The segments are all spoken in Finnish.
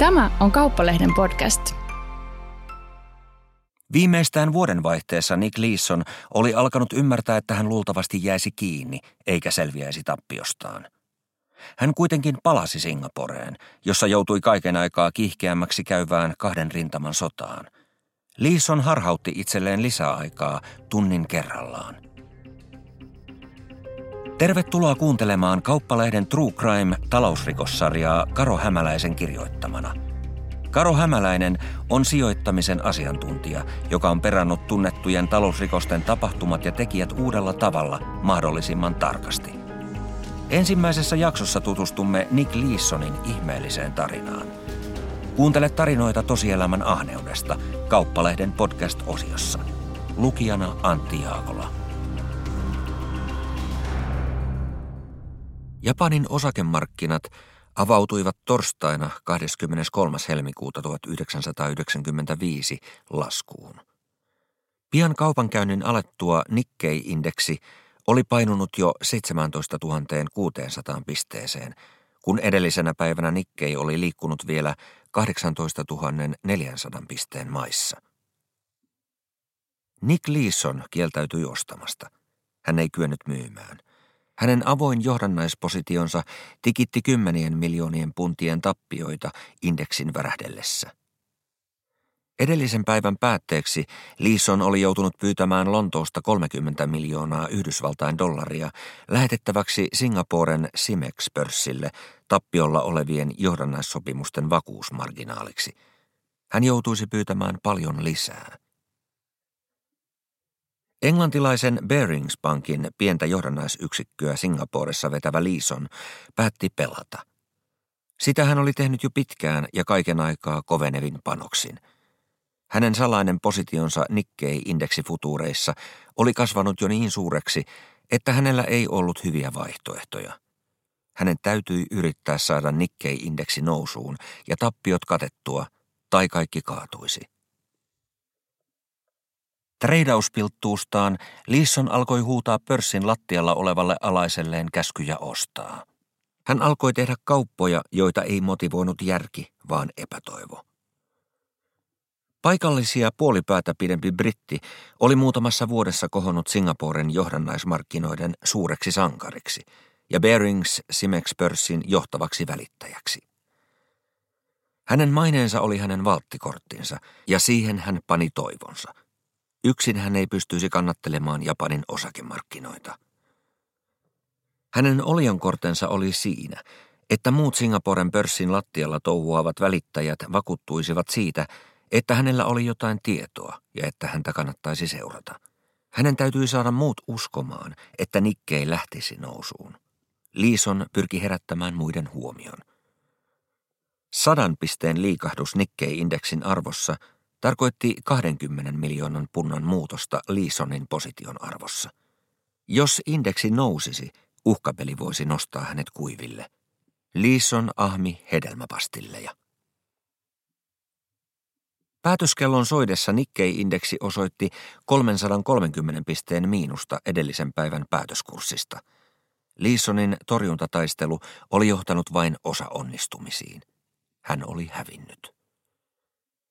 Tämä on Kauppalehden podcast. Viimeistään vuodenvaihteessa Nick Leeson oli alkanut ymmärtää, että hän luultavasti jäisi kiinni eikä selviäisi tappiostaan. Hän kuitenkin palasi Singaporeen, jossa joutui kaiken aikaa kiihkeämmäksi käyvään kahden rintaman sotaan. Leeson harhautti itselleen lisäaikaa tunnin kerrallaan. Tervetuloa kuuntelemaan Kauppalehden True Crime talousrikossarjaa Karo Hämäläisen kirjoittamana. Karo Hämäläinen on sijoittamisen asiantuntija, joka on perannut tunnettujen talousrikosten tapahtumat ja tekijät uudella tavalla mahdollisimman tarkasti. Ensimmäisessä jaksossa tutustumme Nick Leesonin ihmeelliseen tarinaan. Kuuntele tarinoita tosielämän ahneudesta Kauppalehden podcast-osiossa. Lukijana Antti Jaakola. Japanin osakemarkkinat avautuivat torstaina 23. helmikuuta 1995 laskuun. Pian kaupankäynnin alettua Nikkei-indeksi oli painunut jo 17 600 pisteeseen, kun edellisenä päivänä Nikkei oli liikkunut vielä 18 400 pisteen maissa. Nick Leeson kieltäytyi ostamasta. Hän ei kyennyt myymään – hänen avoin johdannaispositionsa tikitti kymmenien miljoonien puntien tappioita indeksin värähdellessä. Edellisen päivän päätteeksi Leeson oli joutunut pyytämään Lontoosta 30 miljoonaa Yhdysvaltain dollaria lähetettäväksi Singaporen Simex-pörssille tappiolla olevien johdannaissopimusten vakuusmarginaaliksi. Hän joutuisi pyytämään paljon lisää. Englantilaisen Bearings Bankin pientä johdannaisyksikköä Singaporessa vetävä Liison päätti pelata. Sitä hän oli tehnyt jo pitkään ja kaiken aikaa kovenevin panoksin. Hänen salainen positionsa Nikkei-indeksifutuureissa oli kasvanut jo niin suureksi, että hänellä ei ollut hyviä vaihtoehtoja. Hänen täytyi yrittää saada Nikkei-indeksi nousuun ja tappiot katettua, tai kaikki kaatuisi. Treidauspilttuustaan Lisson alkoi huutaa pörssin lattialla olevalle alaiselleen käskyjä ostaa. Hän alkoi tehdä kauppoja, joita ei motivoinut järki, vaan epätoivo. Paikallisia puolipäätä pidempi britti oli muutamassa vuodessa kohonnut Singaporen johdannaismarkkinoiden suureksi sankariksi ja Bearings Simex-pörssin johtavaksi välittäjäksi. Hänen maineensa oli hänen valttikorttinsa ja siihen hän pani toivonsa – Yksin hän ei pystyisi kannattelemaan Japanin osakemarkkinoita. Hänen olionkortensa oli siinä, että muut Singaporen pörssin lattialla touhuavat välittäjät vakuuttuisivat siitä, että hänellä oli jotain tietoa ja että häntä kannattaisi seurata. Hänen täytyi saada muut uskomaan, että Nikkei lähtisi nousuun. Liison pyrki herättämään muiden huomion. Sadan pisteen liikahdus Nikkei-indeksin arvossa – tarkoitti 20 miljoonan punnan muutosta Leesonin position arvossa. Jos indeksi nousisi, uhkapeli voisi nostaa hänet kuiville. Leeson ahmi hedelmäpastilleja. Päätöskellon soidessa Nikkei-indeksi osoitti 330 pisteen miinusta edellisen päivän päätöskurssista. Leesonin torjuntataistelu oli johtanut vain osa onnistumisiin. Hän oli hävinnyt.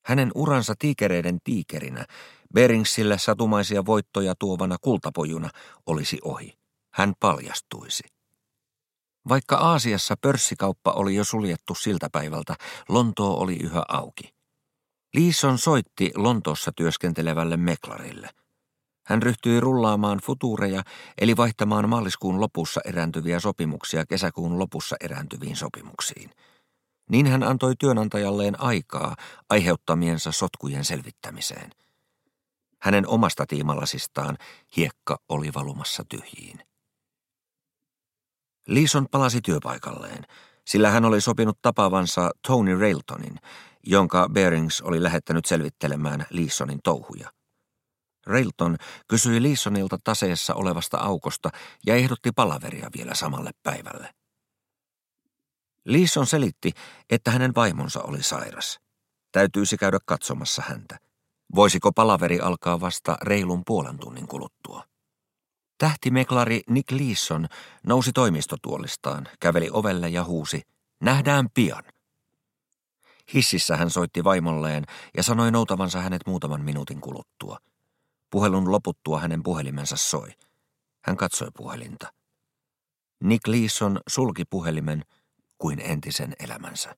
Hänen uransa tiikereiden tiikerinä, Beringsille satumaisia voittoja tuovana kultapojuna, olisi ohi. Hän paljastuisi. Vaikka Aasiassa pörssikauppa oli jo suljettu siltä päivältä, Lontoo oli yhä auki. Liison soitti Lontoossa työskentelevälle meklarille. Hän ryhtyi rullaamaan futuureja, eli vaihtamaan maaliskuun lopussa erääntyviä sopimuksia kesäkuun lopussa erääntyviin sopimuksiin – niin hän antoi työnantajalleen aikaa aiheuttamiensa sotkujen selvittämiseen. Hänen omasta tiimalasistaan hiekka oli valumassa tyhjiin. Liison palasi työpaikalleen, sillä hän oli sopinut tapaavansa Tony Railtonin, jonka Bearings oli lähettänyt selvittelemään Leesonin touhuja. Railton kysyi Leesonilta taseessa olevasta aukosta ja ehdotti palaveria vielä samalle päivälle. Liisson selitti, että hänen vaimonsa oli sairas. Täytyisi käydä katsomassa häntä. Voisiko palaveri alkaa vasta reilun puolen tunnin kuluttua? Tähtimeklari Nick Leeson nousi toimistotuolistaan, käveli ovelle ja huusi, nähdään pian. Hississä hän soitti vaimolleen ja sanoi noutavansa hänet muutaman minuutin kuluttua. Puhelun loputtua hänen puhelimensa soi. Hän katsoi puhelinta. Nick Leeson sulki puhelimen kuin entisen elämänsä.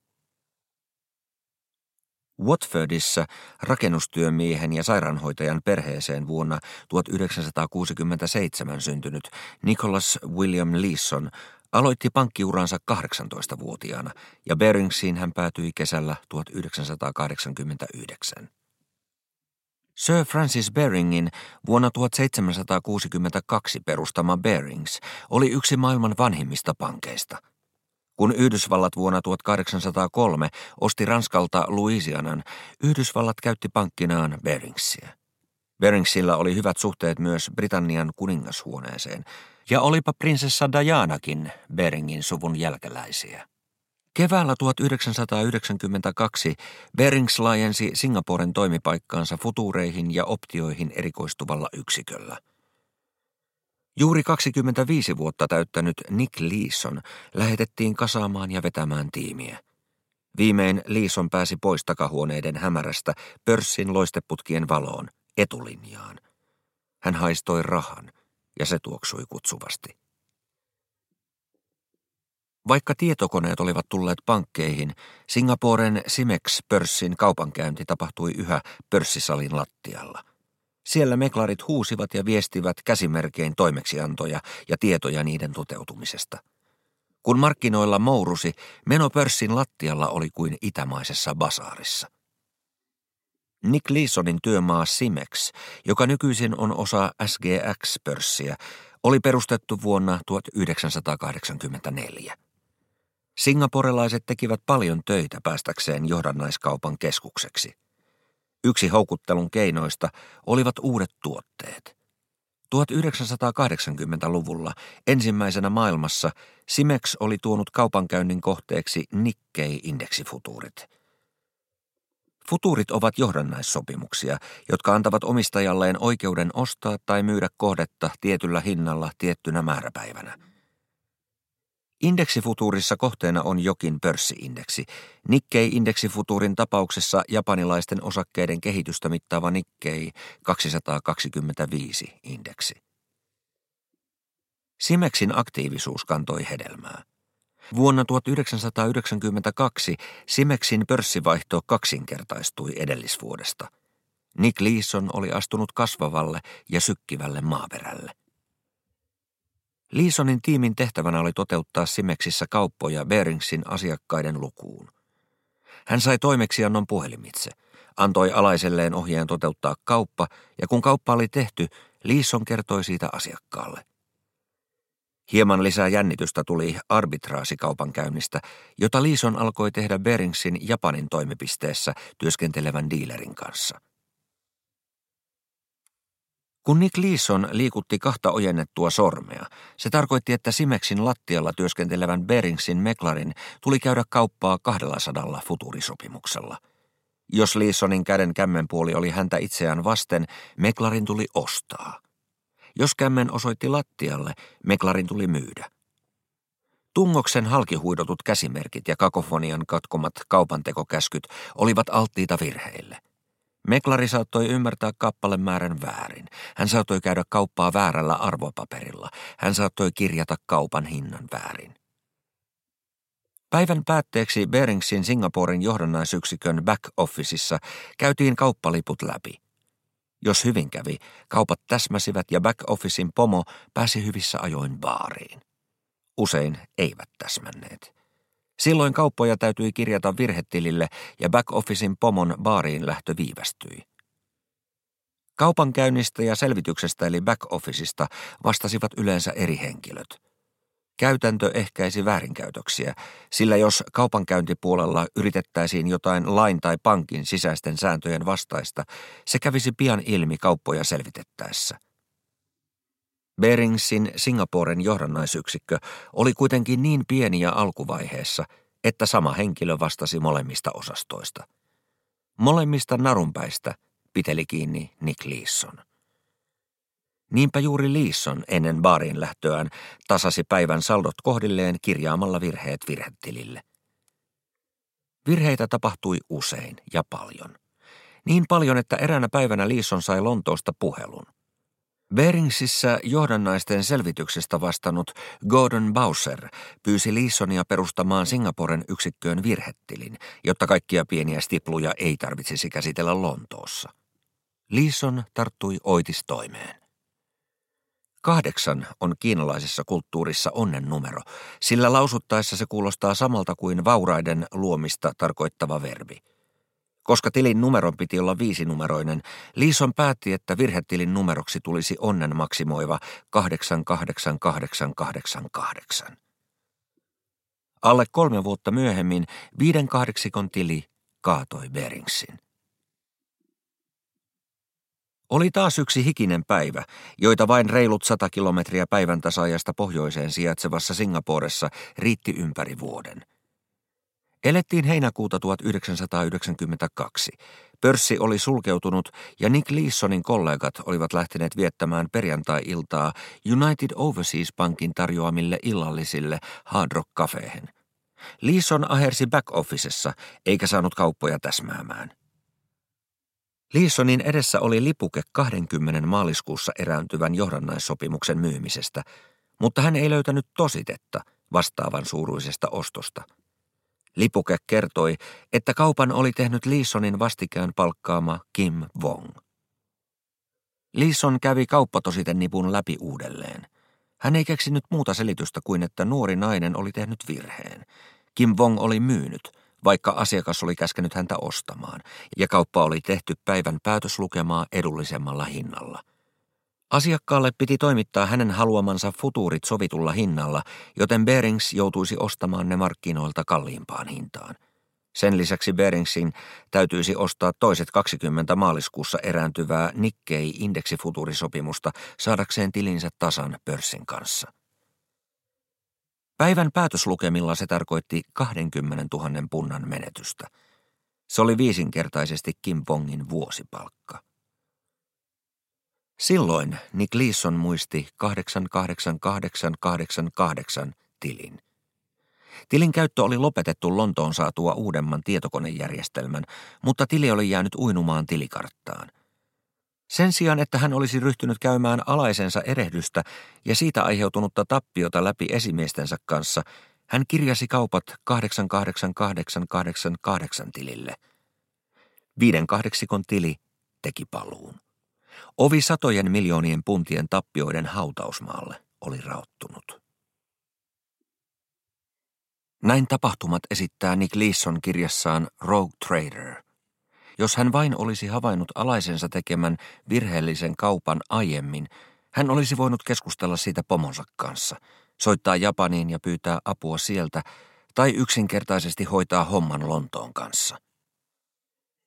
Watfordissa rakennustyömiehen ja sairaanhoitajan perheeseen vuonna 1967 syntynyt Nicholas William Leeson aloitti pankkiuransa 18-vuotiaana ja Beringsiin hän päätyi kesällä 1989. Sir Francis Beringin vuonna 1762 perustama Bearings oli yksi maailman vanhimmista pankeista – kun Yhdysvallat vuonna 1803 osti Ranskalta Louisianan, Yhdysvallat käytti pankkinaan Beringsia. Beringsillä oli hyvät suhteet myös Britannian kuningashuoneeseen, ja olipa prinsessa Dianakin Beringin suvun jälkeläisiä. Keväällä 1992 Berings laajensi Singaporen toimipaikkaansa futuureihin ja optioihin erikoistuvalla yksiköllä – Juuri 25 vuotta täyttänyt Nick Leeson lähetettiin kasaamaan ja vetämään tiimiä. Viimein Leeson pääsi pois takahuoneiden hämärästä pörssin loisteputkien valoon, etulinjaan. Hän haistoi rahan ja se tuoksui kutsuvasti. Vaikka tietokoneet olivat tulleet pankkeihin, Singaporen Simex-pörssin kaupankäynti tapahtui yhä pörssisalin lattialla – siellä meklarit huusivat ja viestivät käsimerkein toimeksiantoja ja tietoja niiden toteutumisesta. Kun markkinoilla mourusi, meno pörssin lattialla oli kuin itämaisessa basaarissa. Nick Leesonin työmaa Simex, joka nykyisin on osa SGX-pörssiä, oli perustettu vuonna 1984. Singaporelaiset tekivät paljon töitä päästäkseen johdannaiskaupan keskukseksi. Yksi houkuttelun keinoista olivat uudet tuotteet. 1980-luvulla ensimmäisenä maailmassa Simex oli tuonut kaupankäynnin kohteeksi Nikkei-indeksifutuurit. Futuurit ovat johdannaissopimuksia, jotka antavat omistajalleen oikeuden ostaa tai myydä kohdetta tietyllä hinnalla tiettynä määräpäivänä – Indeksifutuurissa kohteena on jokin pörssiindeksi. Nikkei-indeksifutuurin tapauksessa japanilaisten osakkeiden kehitystä mittaava Nikkei 225-indeksi. Simexin aktiivisuus kantoi hedelmää. Vuonna 1992 Simexin pörssivaihto kaksinkertaistui edellisvuodesta. Nick Leeson oli astunut kasvavalle ja sykkivälle maaperälle. Liisonin tiimin tehtävänä oli toteuttaa Simeksissä kauppoja Beringsin asiakkaiden lukuun. Hän sai toimeksiannon puhelimitse, antoi alaiselleen ohjeen toteuttaa kauppa ja kun kauppa oli tehty, Liison kertoi siitä asiakkaalle. Hieman lisää jännitystä tuli arbitraasikaupankäynnistä, jota Liison alkoi tehdä Beringsin Japanin toimipisteessä työskentelevän diilerin kanssa – kun Nick Leeson liikutti kahta ojennettua sormea, se tarkoitti, että Simexin lattialla työskentelevän Beringsin Meklarin tuli käydä kauppaa 200 futurisopimuksella. Jos Leesonin käden kämmenpuoli oli häntä itseään vasten, Meklarin tuli ostaa. Jos kämmen osoitti lattialle, Meklarin tuli myydä. Tungoksen halkihuidotut käsimerkit ja kakofonian katkomat kaupantekokäskyt olivat alttiita virheille – Meklari saattoi ymmärtää kappalemäärän väärin. Hän saattoi käydä kauppaa väärällä arvopaperilla. Hän saattoi kirjata kaupan hinnan väärin. Päivän päätteeksi Beringsin Singaporen johdannaisyksikön back-officeissa käytiin kauppaliput läpi. Jos hyvin kävi, kaupat täsmäsivät ja back-officein pomo pääsi hyvissä ajoin baariin. Usein eivät täsmänneet. Silloin kauppoja täytyi kirjata virhetilille ja back-officein pomon baariin lähtö viivästyi. Kaupankäynnistä ja selvityksestä eli back-officeista vastasivat yleensä eri henkilöt. Käytäntö ehkäisi väärinkäytöksiä, sillä jos kaupankäyntipuolella yritettäisiin jotain lain tai pankin sisäisten sääntöjen vastaista, se kävisi pian ilmi kauppoja selvitettäessä – Beringsin Singaporen johdannaisyksikkö oli kuitenkin niin pieni ja alkuvaiheessa, että sama henkilö vastasi molemmista osastoista. Molemmista narunpäistä piteli kiinni Nick Leeson. Niinpä juuri Leeson ennen baariin lähtöään tasasi päivän saldot kohdilleen kirjaamalla virheet virhetilille. Virheitä tapahtui usein ja paljon. Niin paljon, että eräänä päivänä Liisson sai Lontoosta puhelun. Beringsissä johdannaisten selvityksestä vastannut Gordon Bowser pyysi Leesonia perustamaan Singaporen yksikköön virhettilin, jotta kaikkia pieniä stipluja ei tarvitsisi käsitellä Lontoossa. Leeson tarttui oitistoimeen. Kahdeksan on kiinalaisessa kulttuurissa onnen numero, sillä lausuttaessa se kuulostaa samalta kuin vauraiden luomista tarkoittava verbi. Koska tilin numeron piti olla viisinumeroinen, Liison päätti, että virhetilin numeroksi tulisi onnen maksimoiva 88888. Alle kolme vuotta myöhemmin viiden kahdeksikon tili kaatoi Beringsin. Oli taas yksi hikinen päivä, joita vain reilut sata kilometriä päivän tasaajasta pohjoiseen sijaitsevassa Singaporessa riitti ympäri vuoden. Elettiin heinäkuuta 1992. Pörssi oli sulkeutunut ja Nick Leesonin kollegat olivat lähteneet viettämään perjantai-iltaa United Overseas Bankin tarjoamille illallisille Hard Rock Cafeen. Leeson ahersi back-officessa eikä saanut kauppoja täsmäämään. Liissonin edessä oli lipuke 20 maaliskuussa erääntyvän johdannaissopimuksen myymisestä, mutta hän ei löytänyt tositetta vastaavan suuruisesta ostosta. Lipuke kertoi, että kaupan oli tehnyt Liissonin vastikään palkkaama Kim Wong. Liisson kävi kauppatositen nipun läpi uudelleen. Hän ei keksinyt muuta selitystä kuin, että nuori nainen oli tehnyt virheen. Kim Wong oli myynyt – vaikka asiakas oli käskenyt häntä ostamaan, ja kauppa oli tehty päivän päätöslukemaa edullisemmalla hinnalla. Asiakkaalle piti toimittaa hänen haluamansa futuurit sovitulla hinnalla, joten Berings joutuisi ostamaan ne markkinoilta kalliimpaan hintaan. Sen lisäksi Beringsin täytyisi ostaa toiset 20 maaliskuussa erääntyvää Nikkei-indeksifutuurisopimusta saadakseen tilinsä tasan pörssin kanssa. Päivän päätöslukemilla se tarkoitti 20 000 punnan menetystä. Se oli viisinkertaisesti Kim Pongin vuosipalkka. Silloin Nick Leeson muisti 88888 tilin. Tilin käyttö oli lopetettu Lontoon saatua uudemman tietokonejärjestelmän, mutta tili oli jäänyt uinumaan tilikarttaan – sen sijaan, että hän olisi ryhtynyt käymään alaisensa erehdystä ja siitä aiheutunutta tappiota läpi esimiestensä kanssa, hän kirjasi kaupat 88888 tilille. Viiden kahdeksikon tili teki paluun. Ovi satojen miljoonien puntien tappioiden hautausmaalle oli raottunut. Näin tapahtumat esittää Nick Leeson kirjassaan Rogue Trader – jos hän vain olisi havainnut alaisensa tekemän virheellisen kaupan aiemmin, hän olisi voinut keskustella siitä pomonsa kanssa, soittaa Japaniin ja pyytää apua sieltä, tai yksinkertaisesti hoitaa homman Lontoon kanssa.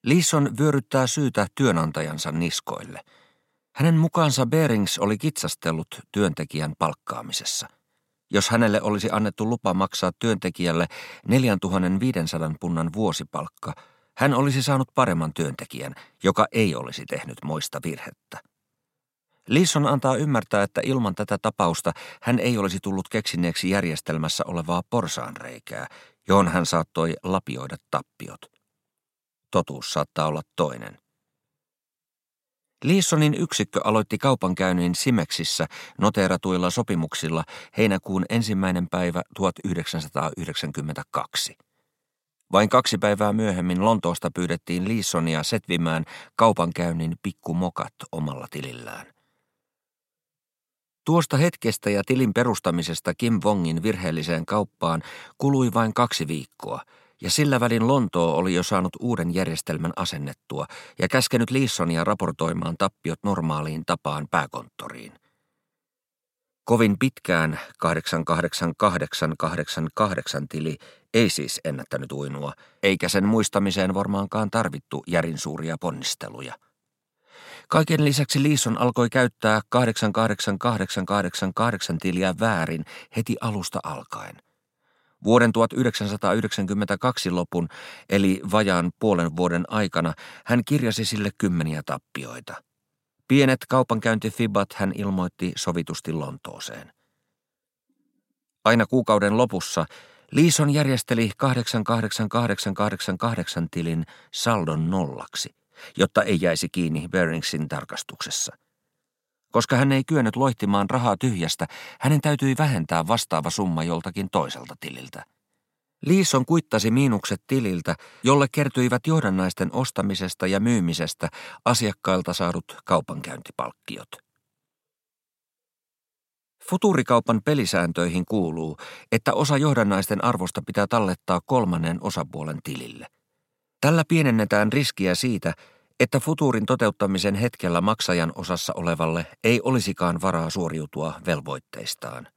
Leeson vyöryttää syytä työnantajansa niskoille. Hänen mukaansa Bearings oli kitsastellut työntekijän palkkaamisessa. Jos hänelle olisi annettu lupa maksaa työntekijälle 4500 punnan vuosipalkka – hän olisi saanut paremman työntekijän, joka ei olisi tehnyt moista virhettä. Lisson antaa ymmärtää, että ilman tätä tapausta hän ei olisi tullut keksineeksi järjestelmässä olevaa porsaanreikää, johon hän saattoi lapioida tappiot. Totuus saattaa olla toinen. Liissonin yksikkö aloitti kaupankäynnin Simeksissä noteeratuilla sopimuksilla heinäkuun ensimmäinen päivä 1992. Vain kaksi päivää myöhemmin Lontoosta pyydettiin Liissonia setvimään kaupankäynnin pikkumokat omalla tilillään. Tuosta hetkestä ja tilin perustamisesta Kim Wongin virheelliseen kauppaan kului vain kaksi viikkoa, ja sillä välin Lontoo oli jo saanut uuden järjestelmän asennettua ja käskenyt Liissonia raportoimaan tappiot normaaliin tapaan pääkonttoriin. Kovin pitkään 88888 tili ei siis ennättänyt uinua, eikä sen muistamiseen varmaankaan tarvittu järin suuria ponnisteluja. Kaiken lisäksi Liison alkoi käyttää 88888 tiliä väärin heti alusta alkaen. Vuoden 1992 lopun, eli vajaan puolen vuoden aikana, hän kirjasi sille kymmeniä tappioita. Pienet kaupankäyntifibat hän ilmoitti sovitusti Lontooseen. Aina kuukauden lopussa Liison järjesteli 88888 tilin saldon nollaksi, jotta ei jäisi kiinni Beringsin tarkastuksessa. Koska hän ei kyennyt loihtimaan rahaa tyhjästä, hänen täytyi vähentää vastaava summa joltakin toiselta tililtä. Liison kuittasi miinukset tililtä, jolle kertyivät johdannaisten ostamisesta ja myymisestä asiakkailta saadut kaupankäyntipalkkiot. Futuurikaupan pelisääntöihin kuuluu, että osa johdannaisten arvosta pitää tallettaa kolmannen osapuolen tilille. Tällä pienennetään riskiä siitä, että futuurin toteuttamisen hetkellä maksajan osassa olevalle ei olisikaan varaa suoriutua velvoitteistaan.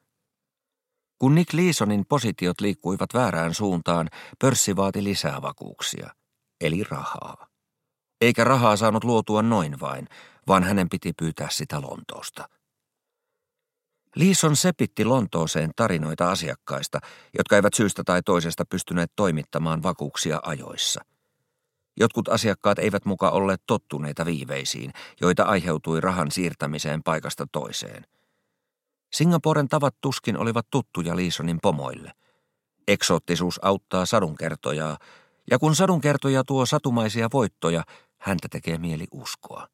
Kun Nick Leesonin positiot liikkuivat väärään suuntaan, pörssi vaati lisää vakuuksia, eli rahaa. Eikä rahaa saanut luotua noin vain, vaan hänen piti pyytää sitä Lontoosta. Liison sepitti Lontooseen tarinoita asiakkaista, jotka eivät syystä tai toisesta pystyneet toimittamaan vakuuksia ajoissa. Jotkut asiakkaat eivät muka olleet tottuneita viiveisiin, joita aiheutui rahan siirtämiseen paikasta toiseen – Singaporen tavat tuskin olivat tuttuja Liisonin pomoille. Eksoottisuus auttaa sadunkertojaa, ja kun sadunkertoja tuo satumaisia voittoja, häntä tekee mieli uskoa.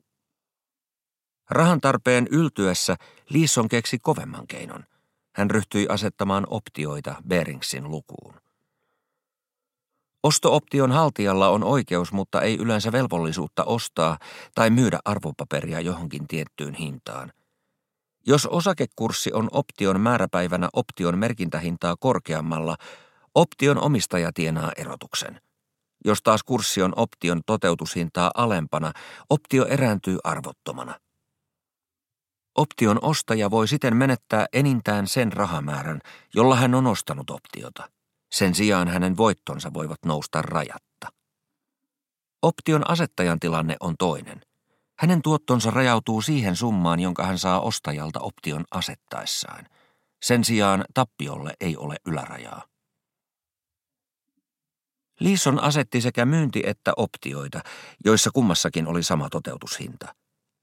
Rahan tarpeen yltyessä Liisson keksi kovemman keinon. Hän ryhtyi asettamaan optioita Beringsin lukuun. Ostooption haltijalla on oikeus, mutta ei yleensä velvollisuutta ostaa tai myydä arvopaperia johonkin tiettyyn hintaan – jos osakekurssi on option määräpäivänä option merkintähintaa korkeammalla, option omistaja tienaa erotuksen. Jos taas kurssi on option toteutushintaa alempana, optio erääntyy arvottomana. Option ostaja voi siten menettää enintään sen rahamäärän, jolla hän on ostanut optiota. Sen sijaan hänen voittonsa voivat nousta rajatta. Option asettajan tilanne on toinen – hänen tuottonsa rajautuu siihen summaan, jonka hän saa ostajalta option asettaessaan. Sen sijaan tappiolle ei ole ylärajaa. Liison asetti sekä myynti- että optioita, joissa kummassakin oli sama toteutushinta.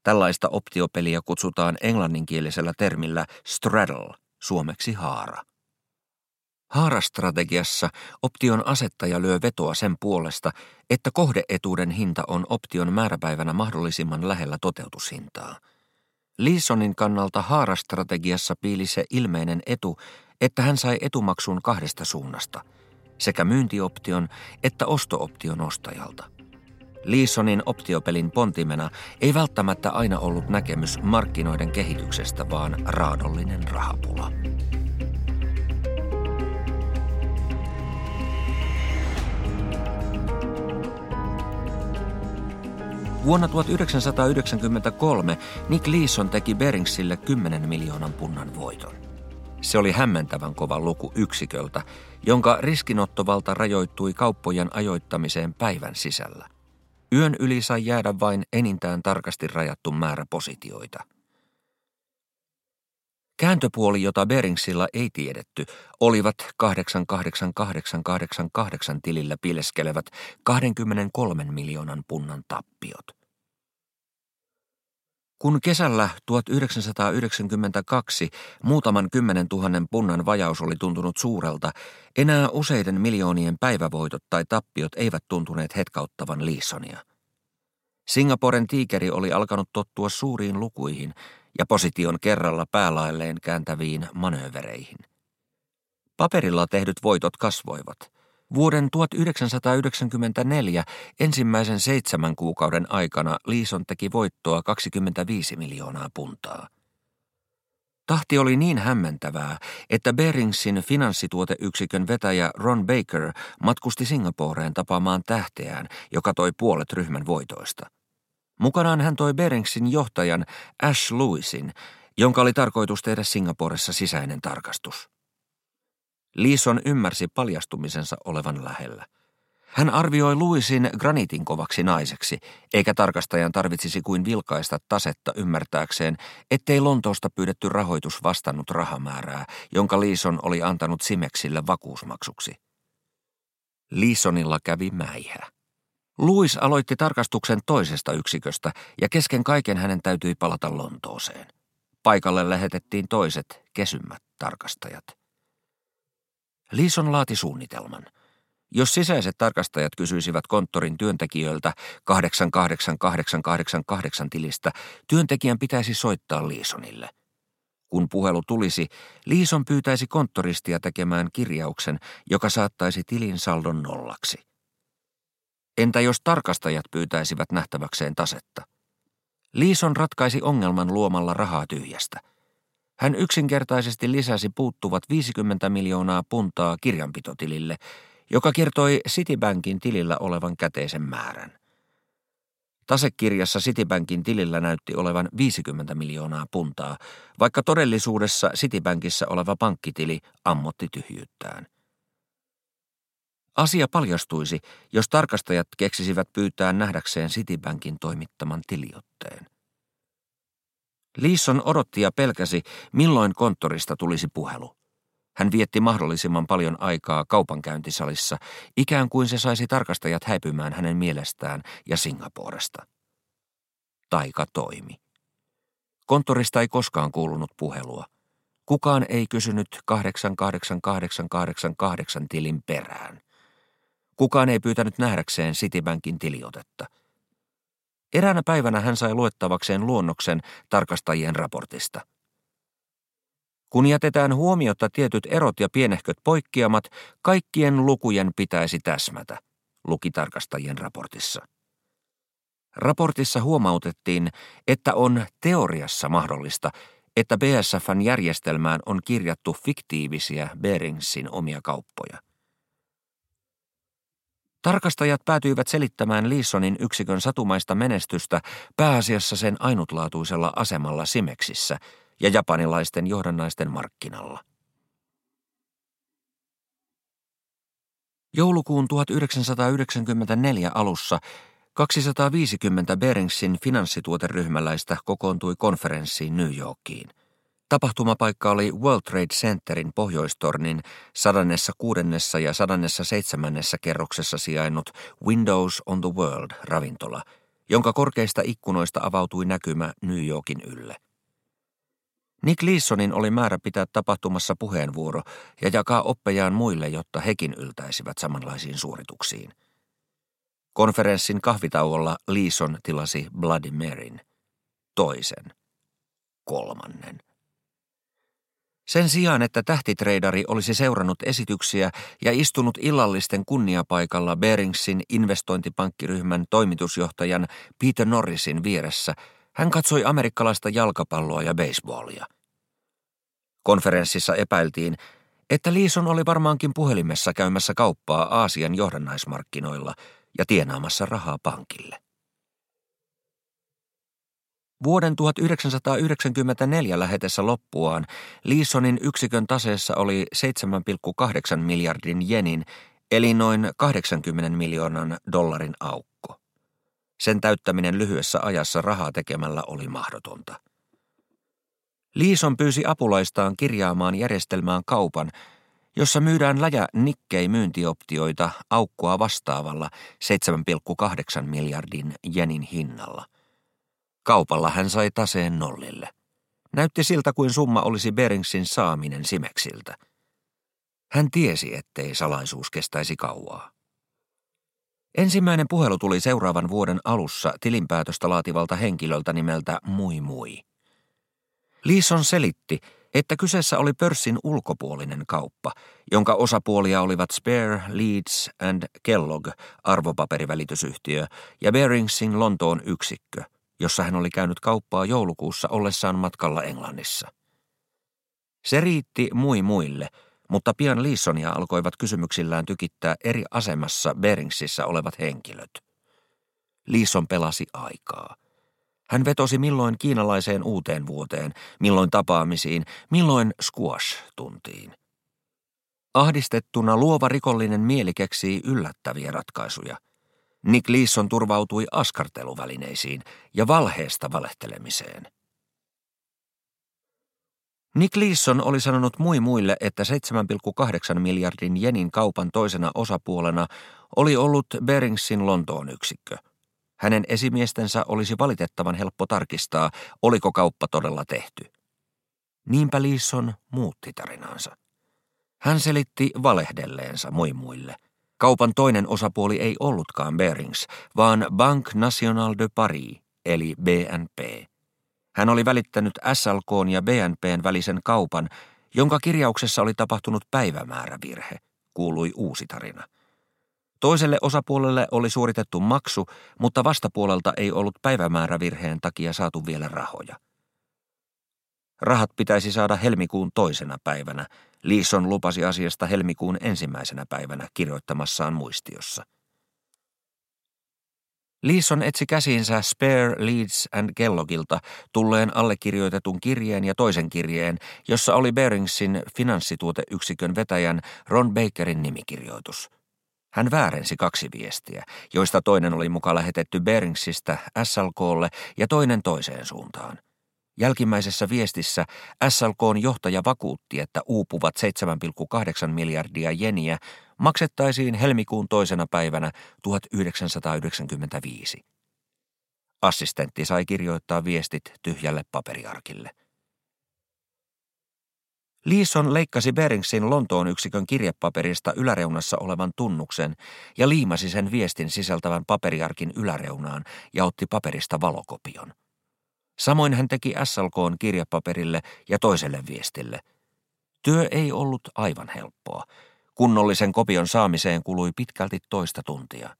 Tällaista optiopeliä kutsutaan englanninkielisellä termillä straddle, suomeksi haara. Haarastrategiassa option asettaja lyö vetoa sen puolesta, että kohdeetuuden hinta on option määräpäivänä mahdollisimman lähellä toteutushintaa. Leesonin kannalta haarastrategiassa piili se ilmeinen etu, että hän sai etumaksun kahdesta suunnasta, sekä myyntioption että ostooption ostajalta. Leesonin optiopelin pontimena ei välttämättä aina ollut näkemys markkinoiden kehityksestä, vaan raadollinen rahapula. Vuonna 1993 Nick Leeson teki Beringsille 10 miljoonan punnan voiton. Se oli hämmentävän kova luku yksiköltä, jonka riskinottovalta rajoittui kauppojen ajoittamiseen päivän sisällä. Yön yli sai jäädä vain enintään tarkasti rajattu määrä positioita – Kääntöpuoli, jota Beringsilla ei tiedetty, olivat 88888 tilillä piileskelevät 23 miljoonan punnan tappiot. Kun kesällä 1992 muutaman kymmenen tuhannen punnan vajaus oli tuntunut suurelta, enää useiden miljoonien päivävoitot tai tappiot eivät tuntuneet hetkauttavan Liissonia. Singaporen tiikeri oli alkanut tottua suuriin lukuihin – ja position kerralla päälailleen kääntäviin manöövereihin. Paperilla tehdyt voitot kasvoivat. Vuoden 1994 ensimmäisen seitsemän kuukauden aikana Liison teki voittoa 25 miljoonaa puntaa. Tahti oli niin hämmentävää, että Beringsin finanssituoteyksikön vetäjä Ron Baker matkusti Singaporeen tapaamaan tähteään, joka toi puolet ryhmän voitoista – Mukanaan hän toi Beringsin johtajan Ash Lewisin, jonka oli tarkoitus tehdä Singaporessa sisäinen tarkastus. Leeson ymmärsi paljastumisensa olevan lähellä. Hän arvioi Lewisin granitin kovaksi naiseksi, eikä tarkastajan tarvitsisi kuin vilkaista tasetta ymmärtääkseen, ettei Lontoosta pyydetty rahoitus vastannut rahamäärää, jonka Leeson oli antanut Simeksille vakuusmaksuksi. Leesonilla kävi mäihä. Louis aloitti tarkastuksen toisesta yksiköstä ja kesken kaiken hänen täytyi palata Lontooseen. Paikalle lähetettiin toiset, kesymmät tarkastajat. Liison laati suunnitelman. Jos sisäiset tarkastajat kysyisivät konttorin työntekijöiltä 88888 tilistä, työntekijän pitäisi soittaa Liisonille. Kun puhelu tulisi, Liison pyytäisi konttoristia tekemään kirjauksen, joka saattaisi tilin saldon nollaksi. Entä jos tarkastajat pyytäisivät nähtäväkseen tasetta? Liison ratkaisi ongelman luomalla rahaa tyhjästä. Hän yksinkertaisesti lisäsi puuttuvat 50 miljoonaa puntaa kirjanpitotilille, joka kertoi Citibankin tilillä olevan käteisen määrän. Tasekirjassa Citibankin tilillä näytti olevan 50 miljoonaa puntaa, vaikka todellisuudessa Citibankissa oleva pankkitili ammotti tyhjyyttään. Asia paljastuisi, jos tarkastajat keksisivät pyytää nähdäkseen Citibankin toimittaman tiliotteen. Liisson odotti ja pelkäsi, milloin konttorista tulisi puhelu. Hän vietti mahdollisimman paljon aikaa kaupankäyntisalissa, ikään kuin se saisi tarkastajat häipymään hänen mielestään ja Singaporesta. Taika toimi. Konttorista ei koskaan kuulunut puhelua. Kukaan ei kysynyt 88888 tilin perään. Kukaan ei pyytänyt nähdäkseen Citibankin tiliotetta. Eräänä päivänä hän sai luettavakseen luonnoksen tarkastajien raportista. Kun jätetään huomiota tietyt erot ja pienehköt poikkeamat, kaikkien lukujen pitäisi täsmätä, luki tarkastajien raportissa. Raportissa huomautettiin, että on teoriassa mahdollista, että BSFn järjestelmään on kirjattu fiktiivisiä Beringsin omia kauppoja. Tarkastajat päätyivät selittämään Liissonin yksikön satumaista menestystä pääasiassa sen ainutlaatuisella asemalla Simeksissä – ja japanilaisten johdannaisten markkinalla. Joulukuun 1994 alussa 250 Beringsin finanssituoteryhmäläistä kokoontui konferenssiin New Yorkiin. Tapahtumapaikka oli World Trade Centerin pohjoistornin 106. ja 107. kerroksessa sijainnut Windows on the World ravintola, jonka korkeista ikkunoista avautui näkymä New Yorkin ylle. Nick Leesonin oli määrä pitää tapahtumassa puheenvuoro ja jakaa oppejaan muille, jotta hekin yltäisivät samanlaisiin suorituksiin. Konferenssin kahvitauolla Leeson tilasi Bloody Maryn. Toisen. Kolmannen. Sen sijaan, että tähtitreidari olisi seurannut esityksiä ja istunut illallisten kunniapaikalla Beringsin investointipankkiryhmän toimitusjohtajan Peter Norrisin vieressä – hän katsoi amerikkalaista jalkapalloa ja baseballia. Konferenssissa epäiltiin, että Liison oli varmaankin puhelimessa käymässä kauppaa Aasian johdannaismarkkinoilla ja tienaamassa rahaa pankille. Vuoden 1994 lähetessä loppuaan Liisonin yksikön taseessa oli 7,8 miljardin jenin, eli noin 80 miljoonan dollarin aukko. Sen täyttäminen lyhyessä ajassa rahaa tekemällä oli mahdotonta. Liison pyysi apulaistaan kirjaamaan järjestelmään kaupan, jossa myydään läjä nikkei myyntioptioita aukkoa vastaavalla 7,8 miljardin jenin hinnalla. Kaupalla hän sai taseen nollille. Näytti siltä kuin summa olisi Beringsin saaminen Simeksiltä. Hän tiesi, ettei salaisuus kestäisi kauaa. Ensimmäinen puhelu tuli seuraavan vuoden alussa tilinpäätöstä laativalta henkilöltä nimeltä Mui Mui. Liison selitti, että kyseessä oli pörssin ulkopuolinen kauppa, jonka osapuolia olivat Spare, Leeds and Kellogg arvopaperivälitysyhtiö ja Beringsin Lontoon yksikkö, jossa hän oli käynyt kauppaa joulukuussa ollessaan matkalla Englannissa. Se riitti mui muille – mutta pian Liissonia alkoivat kysymyksillään tykittää eri asemassa Beringsissä olevat henkilöt. Liisson pelasi aikaa. Hän vetosi milloin kiinalaiseen uuteen vuoteen, milloin tapaamisiin, milloin squash-tuntiin. Ahdistettuna luova rikollinen mieli keksii yllättäviä ratkaisuja. Nick Leeson turvautui askarteluvälineisiin ja valheesta valehtelemiseen. Nick Leeson oli sanonut mui muille, että 7,8 miljardin jenin kaupan toisena osapuolena oli ollut Beringsin Lontoon yksikkö. Hänen esimiestensä olisi valitettavan helppo tarkistaa, oliko kauppa todella tehty. Niinpä Leeson muutti tarinansa. Hän selitti valehdelleensa muimuille. Kaupan toinen osapuoli ei ollutkaan Berings, vaan Banque Nationale de Paris, eli BNP. Hän oli välittänyt SLK ja BNPn välisen kaupan, jonka kirjauksessa oli tapahtunut päivämäärävirhe, kuului uusi tarina. Toiselle osapuolelle oli suoritettu maksu, mutta vastapuolelta ei ollut päivämäärävirheen takia saatu vielä rahoja. Rahat pitäisi saada helmikuun toisena päivänä. Liison lupasi asiasta helmikuun ensimmäisenä päivänä kirjoittamassaan muistiossa. Liison etsi käsiinsä Spare Leeds and Kellogilta tulleen allekirjoitetun kirjeen ja toisen kirjeen, jossa oli Beringsin finanssituoteyksikön vetäjän Ron Bakerin nimikirjoitus – hän väärensi kaksi viestiä, joista toinen oli mukaan lähetetty Beringsistä SLKlle ja toinen toiseen suuntaan. Jälkimmäisessä viestissä SLKn johtaja vakuutti, että uupuvat 7,8 miljardia jeniä maksettaisiin helmikuun toisena päivänä 1995. Assistentti sai kirjoittaa viestit tyhjälle paperiarkille. Liison leikkasi Beringsin Lontoon yksikön kirjepaperista yläreunassa olevan tunnuksen ja liimasi sen viestin sisältävän paperiarkin yläreunaan ja otti paperista valokopion. Samoin hän teki SLKn kirjepaperille ja toiselle viestille. Työ ei ollut aivan helppoa. Kunnollisen kopion saamiseen kului pitkälti toista tuntia.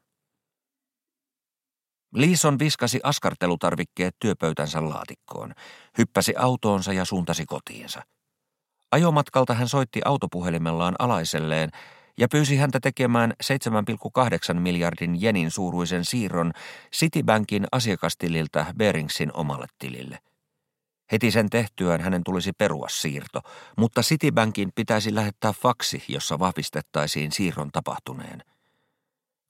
Liison viskasi askartelutarvikkeet työpöytänsä laatikkoon, hyppäsi autoonsa ja suuntasi kotiinsa. Ajomatkalta hän soitti autopuhelimellaan alaiselleen ja pyysi häntä tekemään 7,8 miljardin jenin suuruisen siirron Citibankin asiakastililtä Beringsin omalle tilille. Heti sen tehtyään hänen tulisi perua siirto, mutta Citibankin pitäisi lähettää faksi, jossa vahvistettaisiin siirron tapahtuneen.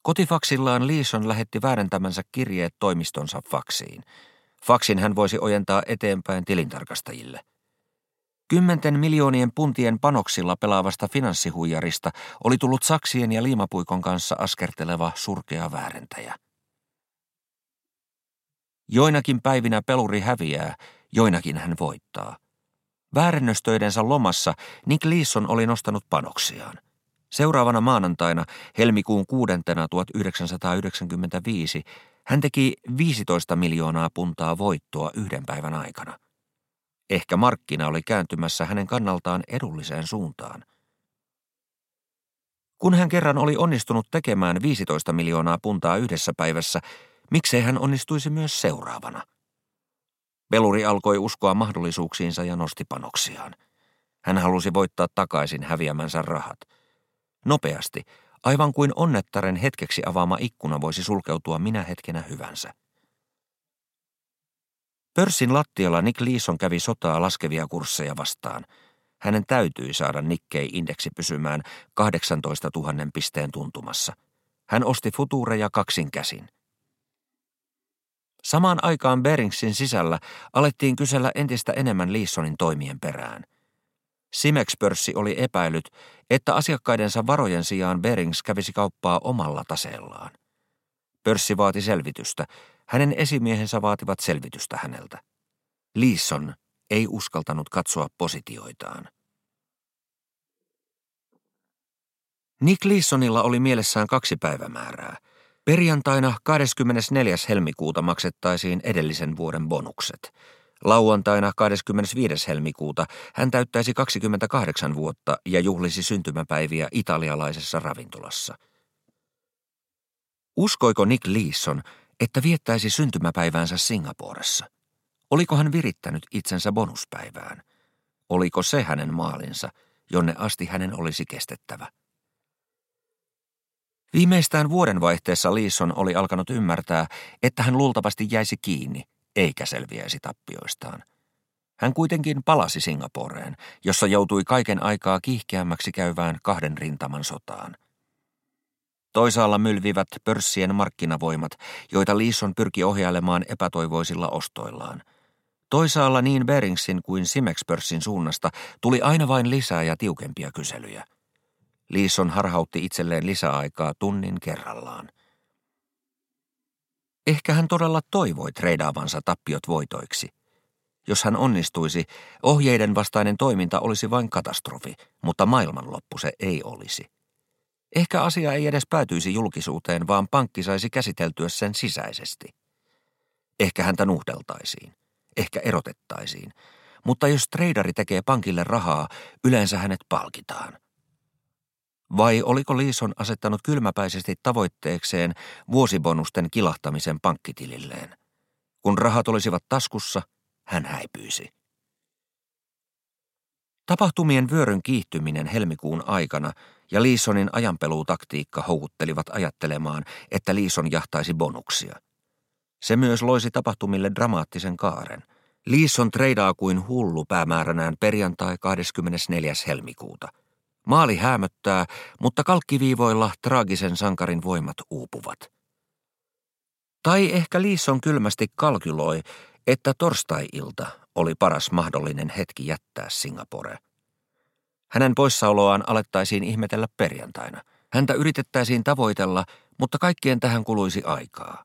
Kotifaksillaan Liison lähetti väärentämänsä kirjeet toimistonsa faksiin. Faksin hän voisi ojentaa eteenpäin tilintarkastajille – Kymmenten miljoonien puntien panoksilla pelaavasta finanssihuijarista oli tullut saksien ja liimapuikon kanssa askerteleva surkea väärentäjä. Joinakin päivinä peluri häviää, joinakin hän voittaa. Väärennöstöidensä lomassa Nick Leeson oli nostanut panoksiaan. Seuraavana maanantaina, helmikuun kuudentena 1995, hän teki 15 miljoonaa puntaa voittoa yhden päivän aikana. Ehkä markkina oli kääntymässä hänen kannaltaan edulliseen suuntaan. Kun hän kerran oli onnistunut tekemään 15 miljoonaa puntaa yhdessä päivässä, miksei hän onnistuisi myös seuraavana? Beluri alkoi uskoa mahdollisuuksiinsa ja nosti panoksiaan. Hän halusi voittaa takaisin häviämänsä rahat. Nopeasti, aivan kuin onnettaren hetkeksi avaama ikkuna voisi sulkeutua minä hetkenä hyvänsä. Pörssin lattialla Nick Leeson kävi sotaa laskevia kursseja vastaan. Hänen täytyi saada Nikkei-indeksi pysymään 18 000 pisteen tuntumassa. Hän osti futuureja kaksin käsin. Samaan aikaan Beringsin sisällä alettiin kysellä entistä enemmän Leesonin toimien perään. Simex-pörssi oli epäilyt, että asiakkaidensa varojen sijaan Berings kävisi kauppaa omalla taseellaan. Pörssi vaati selvitystä, hänen esimiehensä vaativat selvitystä häneltä. Leeson ei uskaltanut katsoa positioitaan. Nick Leesonilla oli mielessään kaksi päivämäärää. Perjantaina 24. helmikuuta maksettaisiin edellisen vuoden bonukset. Lauantaina 25. helmikuuta hän täyttäisi 28 vuotta ja juhlisi syntymäpäiviä italialaisessa ravintolassa. Uskoiko Nick Leeson, että viettäisi syntymäpäiväänsä Singaporessa. Oliko hän virittänyt itsensä bonuspäivään? Oliko se hänen maalinsa, jonne asti hänen olisi kestettävä? Viimeistään vuodenvaihteessa Liisson oli alkanut ymmärtää, että hän luultavasti jäisi kiinni, eikä selviäisi tappioistaan. Hän kuitenkin palasi Singaporeen, jossa joutui kaiken aikaa kiihkeämmäksi käyvään kahden rintaman sotaan. Toisaalla mylvivät pörssien markkinavoimat, joita Liisson pyrki ohjailemaan epätoivoisilla ostoillaan. Toisaalla niin Beringsin kuin Simex-pörssin suunnasta tuli aina vain lisää ja tiukempia kyselyjä. Liisson harhautti itselleen lisäaikaa tunnin kerrallaan. Ehkä hän todella toivoi treidaavansa tappiot voitoiksi. Jos hän onnistuisi, ohjeiden vastainen toiminta olisi vain katastrofi, mutta maailmanloppu se ei olisi. Ehkä asia ei edes päätyisi julkisuuteen, vaan pankki saisi käsiteltyä sen sisäisesti. Ehkä häntä nuhdeltaisiin. Ehkä erotettaisiin. Mutta jos traderi tekee pankille rahaa, yleensä hänet palkitaan. Vai oliko Liison asettanut kylmäpäisesti tavoitteekseen vuosibonusten kilahtamisen pankkitililleen? Kun rahat olisivat taskussa, hän häipyisi. Tapahtumien vyöryn kiihtyminen helmikuun aikana ja Liisonin ajanpeluutaktiikka houkuttelivat ajattelemaan, että Liison jahtaisi bonuksia. Se myös loisi tapahtumille dramaattisen kaaren. Liison treidaa kuin hullu päämääränään perjantai 24. helmikuuta. Maali hämöttää, mutta kalkkiviivoilla traagisen sankarin voimat uupuvat. Tai ehkä Liison kylmästi kalkyloi, että torstai-ilta oli paras mahdollinen hetki jättää Singapore. Hänen poissaoloaan alettaisiin ihmetellä perjantaina. Häntä yritettäisiin tavoitella, mutta kaikkien tähän kuluisi aikaa.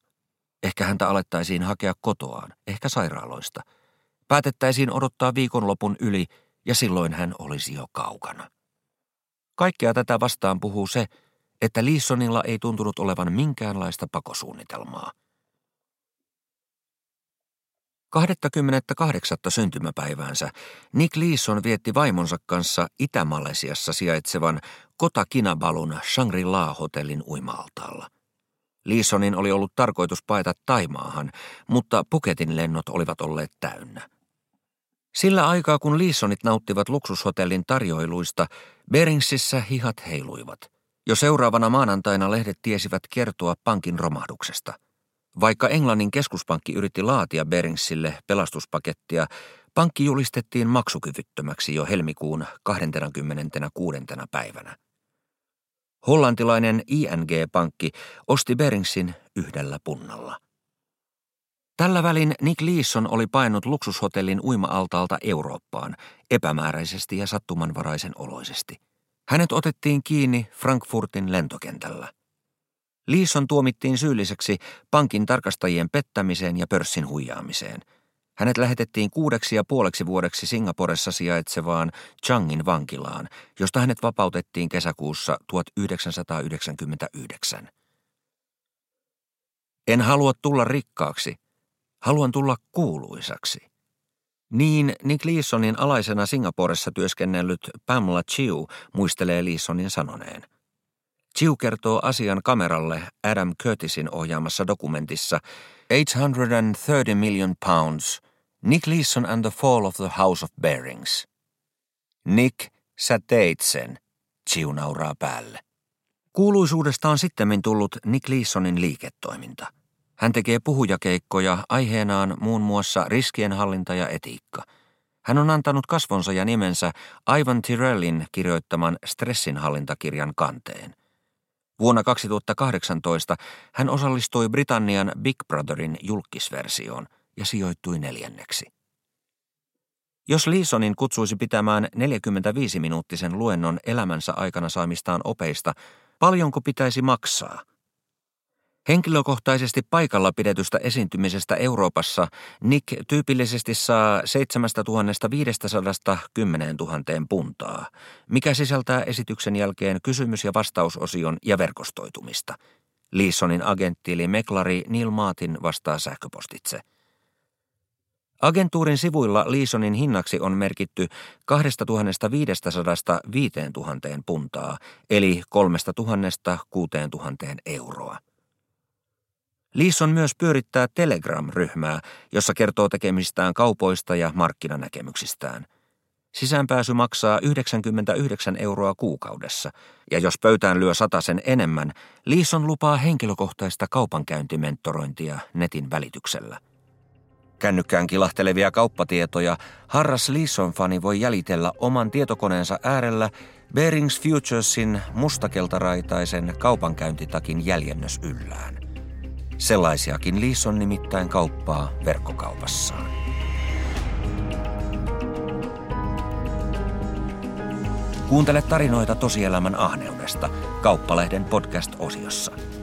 Ehkä häntä alettaisiin hakea kotoaan, ehkä sairaaloista. Päätettäisiin odottaa viikonlopun yli ja silloin hän olisi jo kaukana. Kaikkea tätä vastaan puhuu se, että Liissonilla ei tuntunut olevan minkäänlaista pakosuunnitelmaa. 28. syntymäpäiväänsä Nick Leeson vietti vaimonsa kanssa Itä-Malesiassa sijaitsevan Kota Kinabalun Shangri-La-hotellin uimaaltaalla. Leesonin oli ollut tarkoitus paeta Taimaahan, mutta Puketin lennot olivat olleet täynnä. Sillä aikaa kun Leesonit nauttivat luksushotellin tarjoiluista, Beringsissä hihat heiluivat. Jo seuraavana maanantaina lehdet tiesivät kertoa pankin romahduksesta – vaikka Englannin keskuspankki yritti laatia Beringsille pelastuspakettia, pankki julistettiin maksukyvyttömäksi jo helmikuun 26. päivänä. Hollantilainen ING-pankki osti Beringsin yhdellä punnalla. Tällä välin Nick Leeson oli painut luksushotellin uima-altaalta Eurooppaan, epämääräisesti ja sattumanvaraisen oloisesti. Hänet otettiin kiinni Frankfurtin lentokentällä. Liisson tuomittiin syylliseksi pankin tarkastajien pettämiseen ja pörssin huijaamiseen. Hänet lähetettiin kuudeksi ja puoleksi vuodeksi Singaporessa sijaitsevaan Changin vankilaan, josta hänet vapautettiin kesäkuussa 1999. En halua tulla rikkaaksi. Haluan tulla kuuluisaksi. Niin Nick Leesonin alaisena Singaporessa työskennellyt Pamela Chiu muistelee Leesonin sanoneen – Chiu kertoo asian kameralle Adam Curtisin ohjaamassa dokumentissa 830 million pounds, Nick Leeson and the Fall of the House of Bearings. Nick, sä teit sen, Chiu nauraa päälle. Kuuluisuudesta on sitten tullut Nick Leesonin liiketoiminta. Hän tekee puhujakeikkoja aiheenaan muun muassa riskienhallinta ja etiikka. Hän on antanut kasvonsa ja nimensä Ivan Tyrellin kirjoittaman stressinhallintakirjan kanteen – Vuonna 2018 hän osallistui Britannian Big Brotherin julkisversioon ja sijoittui neljänneksi. Jos Leesonin kutsuisi pitämään 45-minuuttisen luennon elämänsä aikana saamistaan opeista, paljonko pitäisi maksaa – Henkilökohtaisesti paikalla pidetystä esiintymisestä Euroopassa Nick tyypillisesti saa 7500 10 000 puntaa, mikä sisältää esityksen jälkeen kysymys- ja vastausosion ja verkostoitumista. Leesonin agentti eli meklari Neil Martin vastaa sähköpostitse. Agentuurin sivuilla Leesonin hinnaksi on merkitty 2500 5000 puntaa, eli 3000 6000 euroa. Liisson myös pyörittää Telegram-ryhmää, jossa kertoo tekemistään kaupoista ja markkinanäkemyksistään. Sisäänpääsy maksaa 99 euroa kuukaudessa, ja jos pöytään lyö sen enemmän, Liisson lupaa henkilökohtaista kaupankäyntimentorointia netin välityksellä. Kännykkään kilahtelevia kauppatietoja harras Leeson-fani voi jäljitellä oman tietokoneensa äärellä Bearings Futuresin mustakeltaraitaisen kaupankäyntitakin jäljennös yllään. Sellaisiakin Liison nimittäin kauppaa verkkokaupassaan. Kuuntele tarinoita tosielämän ahneudesta Kauppalehden podcast-osiossa –